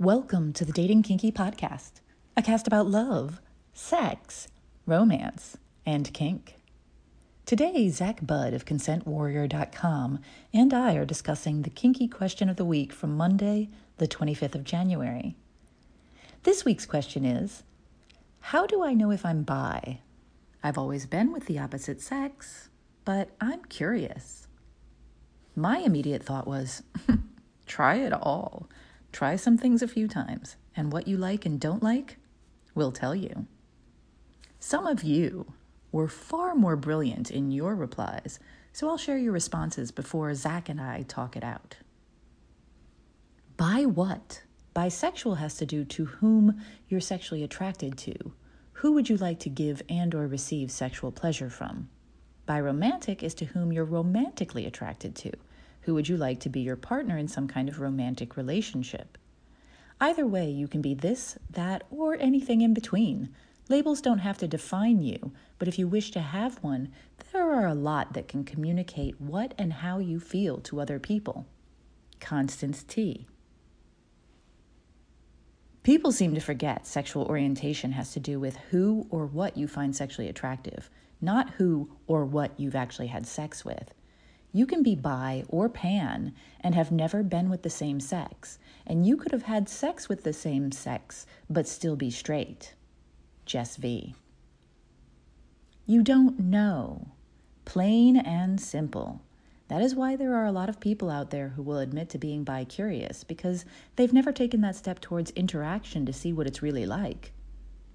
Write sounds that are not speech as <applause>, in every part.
Welcome to the Dating Kinky Podcast, a cast about love, sex, romance, and kink. Today, Zach Budd of ConsentWarrior.com and I are discussing the kinky question of the week from Monday, the 25th of January. This week's question is How do I know if I'm bi? I've always been with the opposite sex, but I'm curious. My immediate thought was <laughs> try it all. Try some things a few times, and what you like and don't like, we'll tell you. Some of you were far more brilliant in your replies, so I'll share your responses before Zach and I talk it out. By what? Bisexual has to do to whom you're sexually attracted to. Who would you like to give and or receive sexual pleasure from? Biromantic is to whom you're romantically attracted to. Who would you like to be your partner in some kind of romantic relationship? Either way, you can be this, that, or anything in between. Labels don't have to define you, but if you wish to have one, there are a lot that can communicate what and how you feel to other people. Constance T. People seem to forget sexual orientation has to do with who or what you find sexually attractive, not who or what you've actually had sex with. You can be bi or pan and have never been with the same sex, and you could have had sex with the same sex but still be straight. Jess V. You don't know. Plain and simple. That is why there are a lot of people out there who will admit to being bi curious because they've never taken that step towards interaction to see what it's really like.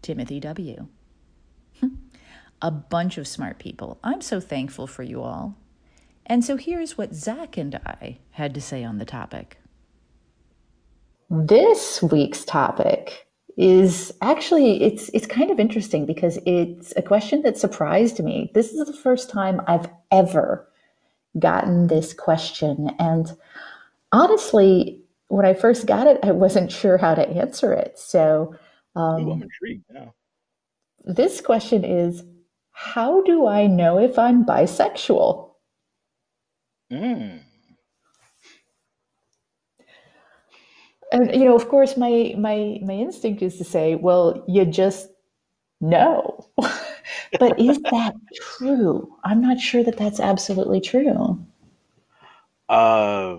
Timothy W. <laughs> a bunch of smart people. I'm so thankful for you all. And so here's what Zach and I had to say on the topic. This week's topic is actually it's it's kind of interesting because it's a question that surprised me. This is the first time I've ever gotten this question and honestly when I first got it I wasn't sure how to answer it. So um, Ooh, I'm intrigued now. This question is how do I know if I'm bisexual? Mm. And you know, of course, my my my instinct is to say, well, you just know. <laughs> but is that true? I'm not sure that that's absolutely true. Uh,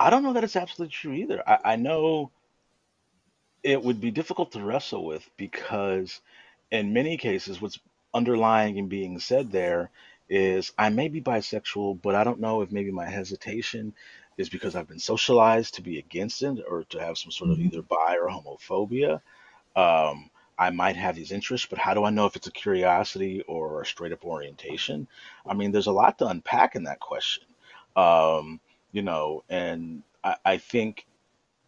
I don't know that it's absolutely true either. I, I know it would be difficult to wrestle with because, in many cases, what's underlying and being said there is I may be bisexual, but I don't know if maybe my hesitation is because I've been socialized to be against it or to have some sort of mm-hmm. either bi or homophobia. Um, I might have these interests, but how do I know if it's a curiosity or a straight up orientation? I mean, there's a lot to unpack in that question. Um, you know, and I, I think,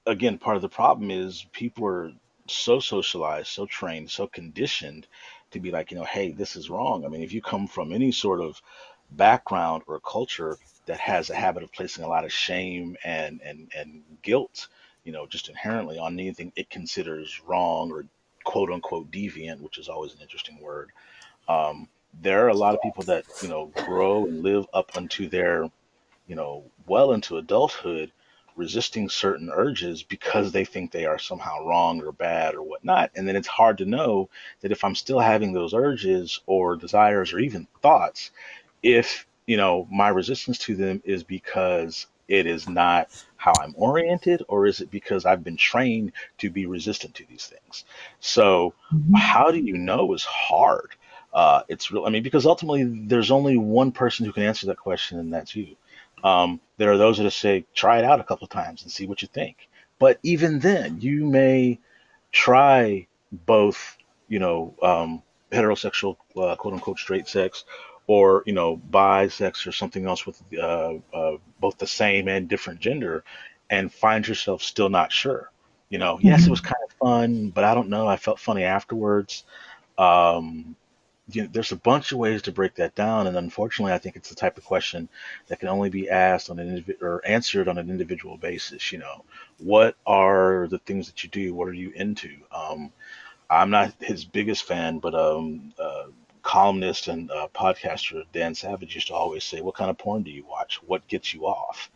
again, part of the problem is people are so socialized, so trained, so conditioned to be like, you know, hey, this is wrong. I mean, if you come from any sort of background or culture that has a habit of placing a lot of shame and and and guilt, you know, just inherently on anything it considers wrong or quote unquote deviant, which is always an interesting word. Um, there are a lot of people that you know grow and live up unto their, you know, well into adulthood resisting certain urges because they think they are somehow wrong or bad or whatnot. And then it's hard to know that if I'm still having those urges or desires or even thoughts, if you know my resistance to them is because it is not how I'm oriented, or is it because I've been trained to be resistant to these things? So, mm-hmm. how do you know is hard. Uh, it's real. I mean, because ultimately, there's only one person who can answer that question, and that's you. Um, there are those that say, try it out a couple times and see what you think. But even then, you may try both, you know, um, heterosexual, uh, quote unquote, straight sex, or you know, bisex or something else with uh, uh, both the same and different gender, and find yourself still not sure. You know, yes, it mm-hmm. was kind of fun, but I don't know. I felt funny afterwards. Um, you know, there's a bunch of ways to break that down, and unfortunately, I think it's the type of question that can only be asked on an indiv- or answered on an individual basis. You know, what are the things that you do? What are you into? Um, I'm not his biggest fan, but um, uh, columnist and uh, podcaster Dan Savage used to always say, "What kind of porn do you watch? What gets you off?"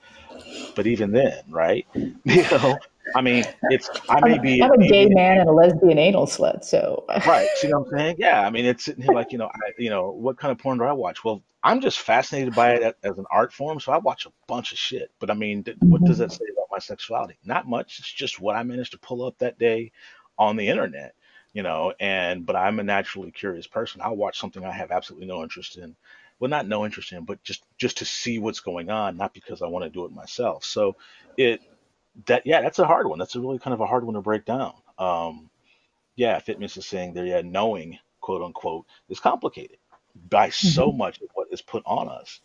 But even then, right? <laughs> You know, I mean, it's I may I'm, be I'm a gay maybe man and a lesbian anal slut, so <laughs> right. See what I'm saying? Yeah. I mean, it's sitting here like you know, I, you know, what kind of porn do I watch? Well, I'm just fascinated by it as, an art form, so I watch a bunch of shit. But I mean, th- what does that Mhm. say about my sexuality? Not much. It's just what I managed to pull up that day on the internet, you know. And but I'm a naturally curious person. I'll watch something I have absolutely no interest in. Well, not no interest in, but just just to see what's going on, not because I want to do it myself. So it that yeah, that's a hard one. That's a really kind of a hard one to break down. Um, yeah, Fitmiss is saying there, yeah, knowing, quote unquote, is complicated by so Mhm. much of what is put on us.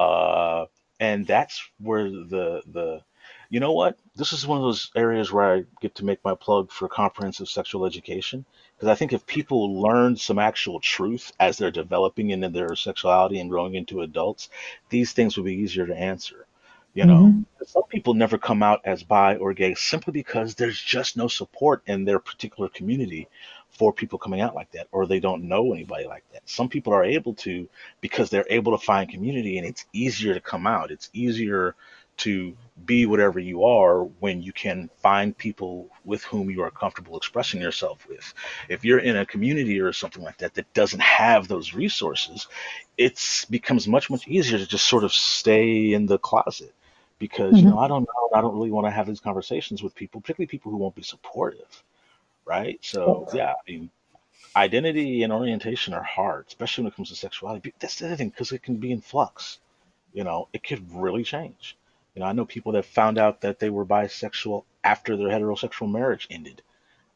Uh, and that's where the the you know what? This is one of those areas where I get to make my plug for comprehensive sexual education. Because I think if people learn some actual truth as they're developing into their sexuality and growing into adults, these things will be easier to answer. You know, Mhm. some people never come out as bi or gay simply because there's just no support in their particular community for people coming out like that, or they don't know anybody like that. Some people are able to because they're able to find community and it's easier to come out. It's easier to be whatever you are when you can find people with whom you are comfortable expressing yourself with. If you're in a community or something like that that doesn't have those resources, it becomes much much easier to just sort of stay in the closet because you know Mhm. I don't know I don't really want to have these conversations with people, particularly people who won't be supportive, right? So yeah, I mean identity and orientation are hard, especially when it comes to sexuality. That's the other thing because it can be in flux. You know, it could really change. You know, I know people that found out that they were bisexual after their heterosexual marriage ended.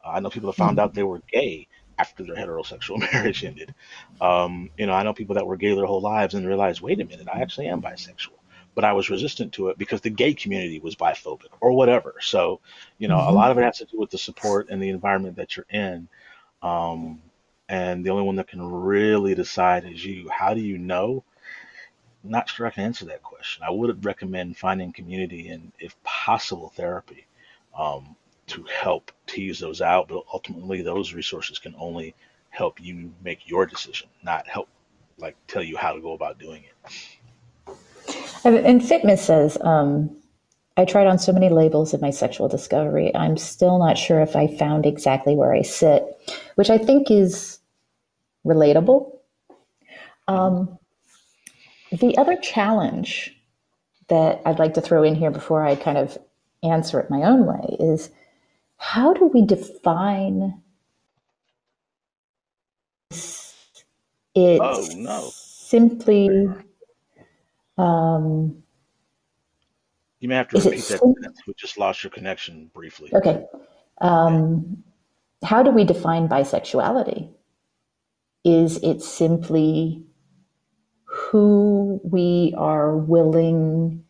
Uh, I know people that found out Mhm. they were gay after their heterosexual <laughs> marriage ended. Um, you know, I know people that were gay their whole lives and realized, wait a minute, I actually am bisexual. But I was resistant to it because the gay community was biphobic or whatever. So, you know, a lot of it has to do with the support and the environment that you're in. Um, and the only one that can really decide is you. How do you know? Not sure I can answer that question. I would recommend finding community and, if possible, therapy um, to help tease those out. But ultimately, those resources can only help you make your decision, not help like tell you how to go about doing it. And, Fitmiss says, um, I tried on so many labels in my sexual discovery. I'm still not sure if I found exactly where I sit, which I think is relatable. Um, the other challenge that I'd like to throw in here before I kind of answer it my own way is how do we define it Oh no, simply um, you may have to repeat that sentence. We just lost your connection briefly. okay. Um, how do we define bisexuality? Is it simply who we are willing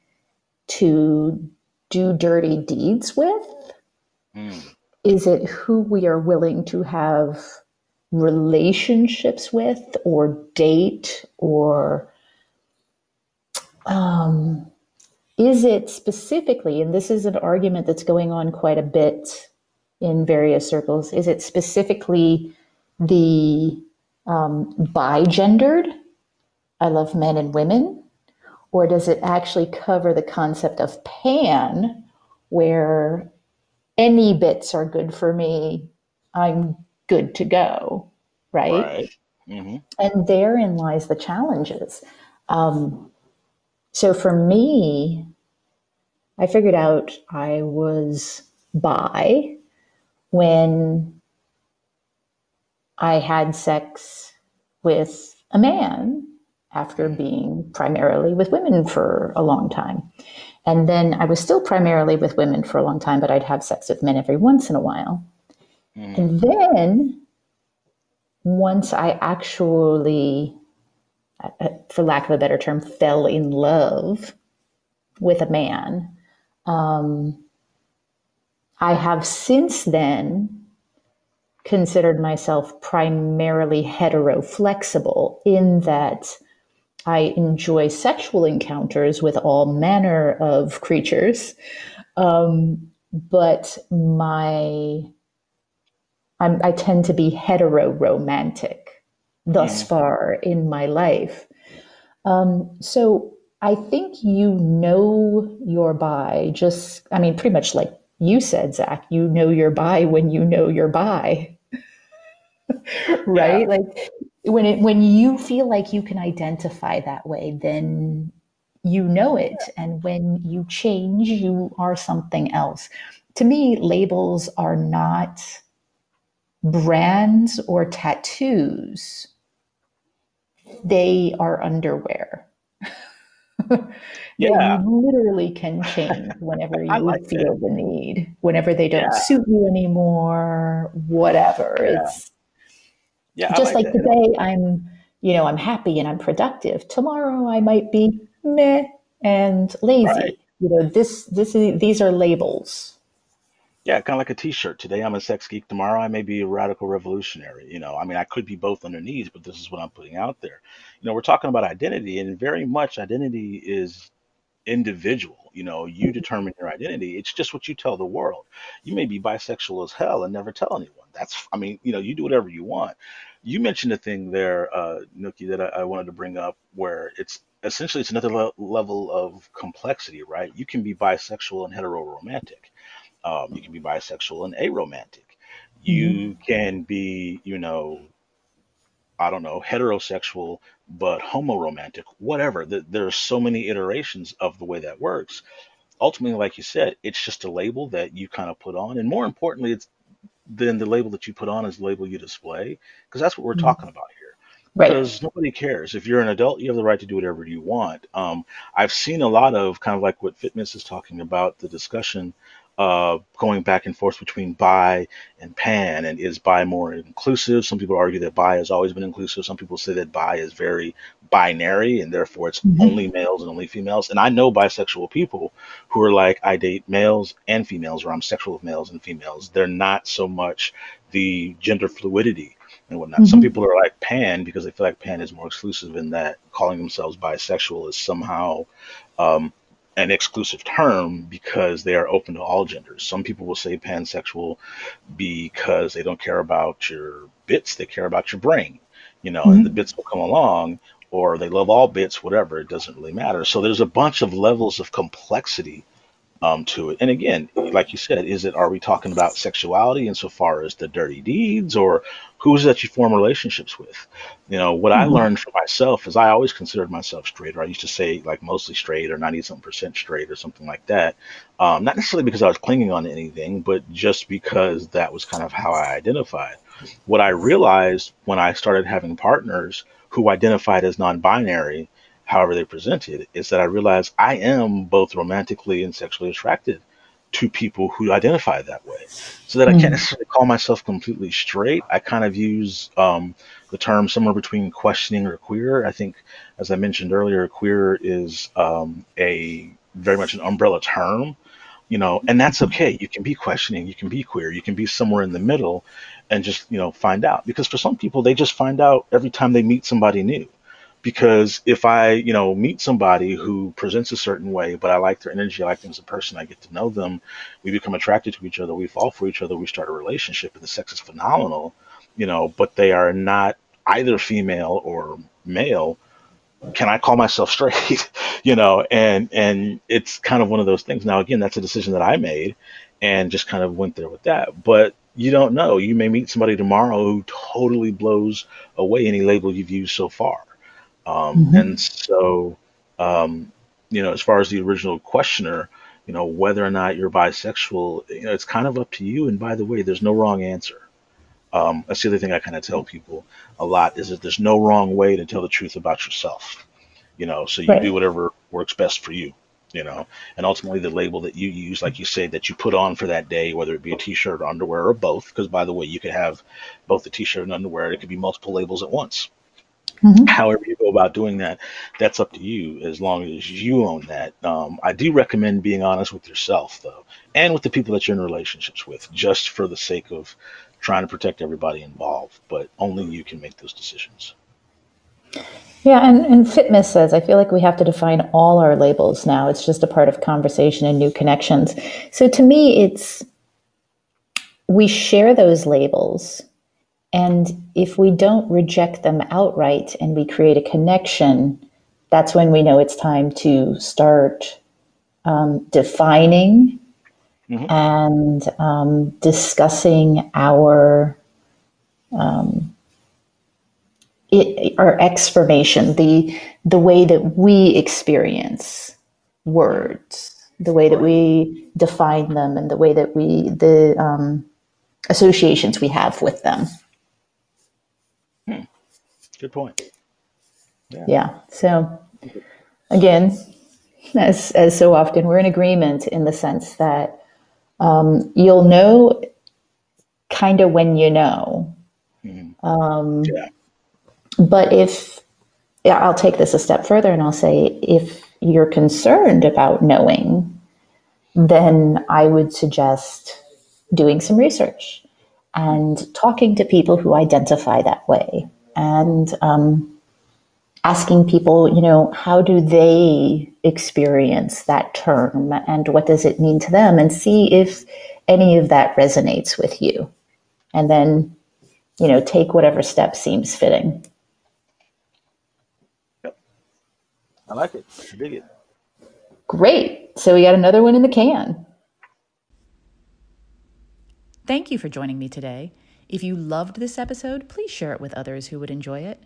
to do dirty deeds with? Mm, is it who we are willing to have relationships with or date or um, is it specifically and this is an argument that's going on quite a bit in various circles is it specifically the um, bi-gendered i love men and women or does it actually cover the concept of pan where any bits are good for me i'm good to go right? Right. hmm and therein lies the challenges. Um, so for me i figured out i was bi when i had sex with a man after hmm being primarily with women for a long time. And then i was still primarily with women for a long time but i'd have sex with men every once in a while. Hmm and then once i actually for lack of a better term fell in love with a man. Um, I have since then considered myself primarily hetero-flexible in that I enjoy sexual encounters with all manner of creatures, um, but my I'm, I tend to be hetero-romantic thus hmm far in my life. Um, so I think you know your bi, just, I mean, pretty much like you said, Zach, you know you're bi when you know you're bi. <laughs> right? Yeah. Like when it when you feel like you can identify that way, then you know it. And when you change, you are something else. To me, labels are not brands or tattoos, they are underwear. <laughs> yeah. you literally can change <laughs> whenever you like feel the need, whenever they don't yeah. suit you anymore, whatever. Yeah. It's yeah, just like, like today I'm, you know, I'm happy and I'm productive. Tomorrow I might be meh and lazy. Right. You know, this this is these are labels. Yeah, kind of like a T-shirt. Today I'm a sex geek. Tomorrow I may be a radical revolutionary. You know, I mean, I could be both underneath, but this is what I'm putting out there. You know, we're talking about identity, and very much identity is individual. You know, you determine your identity. It's just what you tell the world. You may be bisexual as hell and never tell anyone. That's, I mean, you know, you do whatever you want. You mentioned a thing there, uh, Nookie, that I, I wanted to bring up where it's essentially it's another le- level of complexity, right? You can be bisexual and hetero-romantic. Um, you can be bisexual and aromantic. You mm-hmm. can be, you know, I don't know, heterosexual but homoromantic, whatever. There are so many iterations of the way that works. Ultimately, like you said, it's just a label that you kind of put on, and more importantly, it's then the label that you put on is the label you display, because that's what we're mm-hmm. talking about here. Right. Because nobody cares. If you're an adult, you have the right to do whatever you want. Um, I've seen a lot of kind of like what Fitmiss is talking about, the discussion uh, going back and forth between bi and pan, and is bi more inclusive? Some people argue that bi has always been inclusive. Some people say that bi is very binary, and therefore it's mm-hmm. only males and only females. And I know bisexual people who are like, I date males and females, or I'm sexual with males and females. They're not so much the gender fluidity and whatnot. Mm-hmm. Some people are like pan because they feel like pan is more exclusive, in that calling themselves bisexual is somehow um, an exclusive term because they are open to all genders. Some people will say pansexual because they don't care about your bits, they care about your brain, you know, mm-hmm. and the bits will come along, or they love all bits, whatever, it doesn't really matter. So there's a bunch of levels of complexity um, to it. And again, like you said, is it are we talking about sexuality insofar as the dirty deeds, or who's that you form relationships with? You know, what mm-hmm. I learned for myself is I always considered myself straight, or I used to say like mostly straight or ninety something percent straight or something like that. Um, not necessarily because I was clinging on to anything, but just because that was kind of how I identified. What I realized when I started having partners who identified as non-binary however they presented, is that I realized I am both romantically and sexually attracted to people who identify that way. So that I can't hmm. necessarily call myself completely straight. I kind of use um, the term somewhere between questioning or queer. I think, as I mentioned earlier, queer is um, a very much an umbrella term, you know, and that's okay. You can be questioning, you can be queer, you can be somewhere in the middle and just, you know, find out. Because for some people, they just find out every time they meet somebody new because if I, you know, meet somebody who presents a certain way, but I like their energy, I like them as a person, I get to know them, we become attracted to each other, we fall for each other, we start a relationship, and the sex is phenomenal, you know, but they are not either female or male. Can I call myself <laughs> straight? you know, and and it's kind of one of those things. Now, again, that's a decision that I made, and just kind of went there with that. But you don't know. You may meet somebody tomorrow who totally blows away any label you've used so far um, mm-hmm. And so, um, you know, as far as the original questioner, you know, whether or not you're bisexual, you know, it's kind of up to you. And by the way, there's no wrong answer. Um, that's the other thing I kind of tell people a lot is that there's no wrong way to tell the truth about yourself. You know, so you right. do whatever works best for you. You know, and ultimately the label that you use, like you say, that you put on for that day, whether it be a t-shirt, or underwear, or both. Because by the way, you could have both the t-shirt and underwear. It could be multiple labels at once. Mm-hmm. However, you go about doing that, that's up to you as long as you own that. Um, I do recommend being honest with yourself, though, and with the people that you're in relationships with, just for the sake of trying to protect everybody involved. But only you can make those decisions. Yeah, and, and Fitmiss says, I feel like we have to define all our labels now. It's just a part of conversation and new connections. So to me, it's we share those labels and if we don't reject them outright and we create a connection, that's when we know it's time to start um, defining mm-hmm. and um, discussing our um, it, our explanation, the the way that we experience words, the way that we define them, and the way that we the um, associations we have with them. Good point. Yeah. yeah. So again, as as so often, we're in agreement in the sense that um, you'll know kind of when you know. Mm-hmm. Um, yeah. But if I'll take this a step further and I'll say, if you're concerned about knowing, then I would suggest doing some research and talking to people who identify that way and um, asking people, you know, how do they experience that term and what does it mean to them and see if any of that resonates with you. And then, you know, take whatever step seems fitting. Yep. I like it. I dig it. Great. So we got another one in the can. Thank you for joining me today. If you loved this episode, please share it with others who would enjoy it.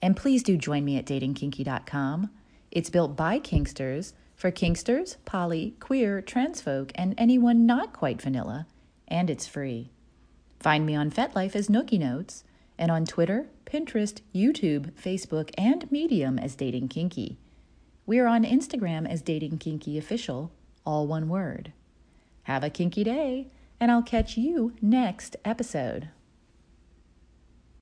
And please do join me at datingkinky.com. It's built by Kinksters for Kinksters, poly, queer, trans folk, and anyone not quite vanilla, and it's free. Find me on FetLife as Nookie Notes, and on Twitter, Pinterest, YouTube, Facebook, and Medium as Dating Kinky. We are on Instagram as Dating Kinky Official, all one word. Have a kinky day, and I'll catch you next episode.